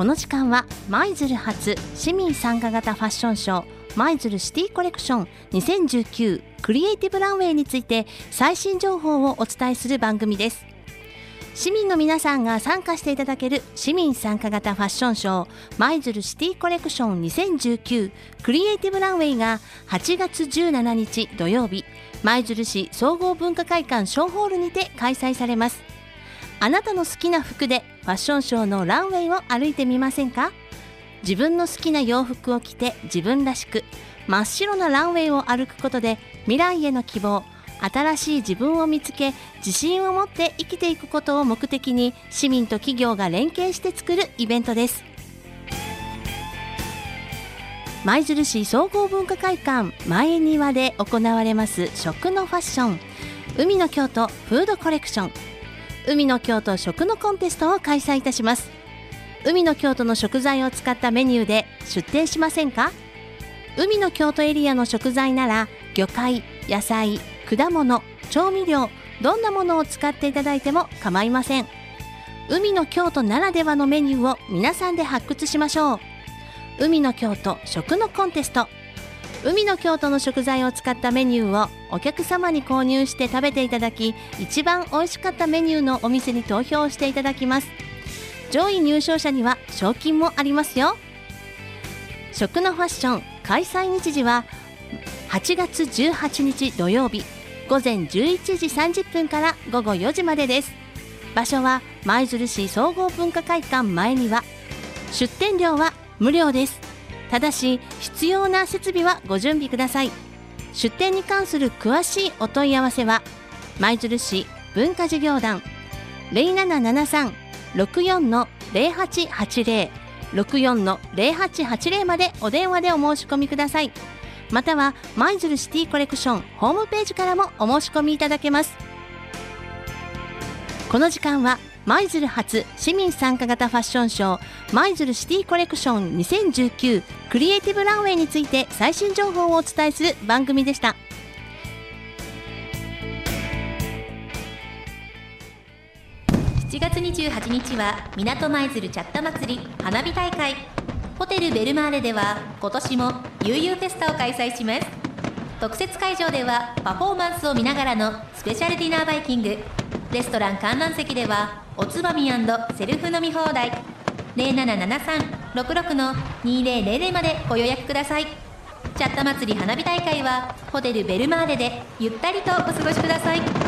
この時間は舞鶴発市民参加型ファッションショー舞鶴シティコレクション2019クリエイティブランウェイについて最新情報をお伝えする番組です。市民の皆さんが参加していただける市民参加型ファッションショー舞鶴シティコレクション2019クリエイティブランウェイが8月17日土曜日。舞鶴市総合文化会館ショーホールにて開催されます。あなたの好きな服でファッションショーのランウェイを歩いてみませんか？自分の好きな洋服を着て自分らしく真っ白なランウェイを歩くことで未来への希望新しい自分を見つけ自信を持って生きていくことを目的に市民と企業が連携して作るイベントです。舞鶴市総合文化会館前庭で行われます食のファッション海の京都フードコレクション。海の京都食のコンテストを開催いたします。海の京都の食材を使ったメニューで出店しませんか？海の京都エリアの食材なら魚介野菜果物調味料どんなものを使っていただいても構いません。海の京都ならではのメニューを皆さんで発掘しましょう。海の京都食のコンテスト海の京都の食材を使ったメニューをお客様に購入して食べていただき一番美味しかったメニューのお店に投票していただきます。上位入賞者には賞金もありますよ。食のファッション開催日時は8月18日土曜日午前11時30分から午後4時までです。場所は舞鶴市総合文化会館前には出店料は無料です。ただし必要な設備はご準備ください。出店に関する詳しいお問い合わせは舞鶴市文化事業団0773-64-0880 64-0880までお電話でお申し込みください。または舞鶴シティコレクションホームページからもお申し込みいただけます。この時間は舞鶴発市民参加型ファッションショー舞鶴シティコレクション2019クリエイティブランウェイについて最新情報をお伝えする番組でした。7月28日は港舞鶴チャッタ祭り花火大会。ホテルベルマーレでは今年も悠々フェスタを開催します。特設会場ではパフォーマンスを見ながらのスペシャルディナーバイキング。レストラン観覧席ではおつまみセルフ飲み放題。0773-66の2000までご予約ください。チャット祭り花火大会はホテルベルマーレでゆったりとお過ごしください。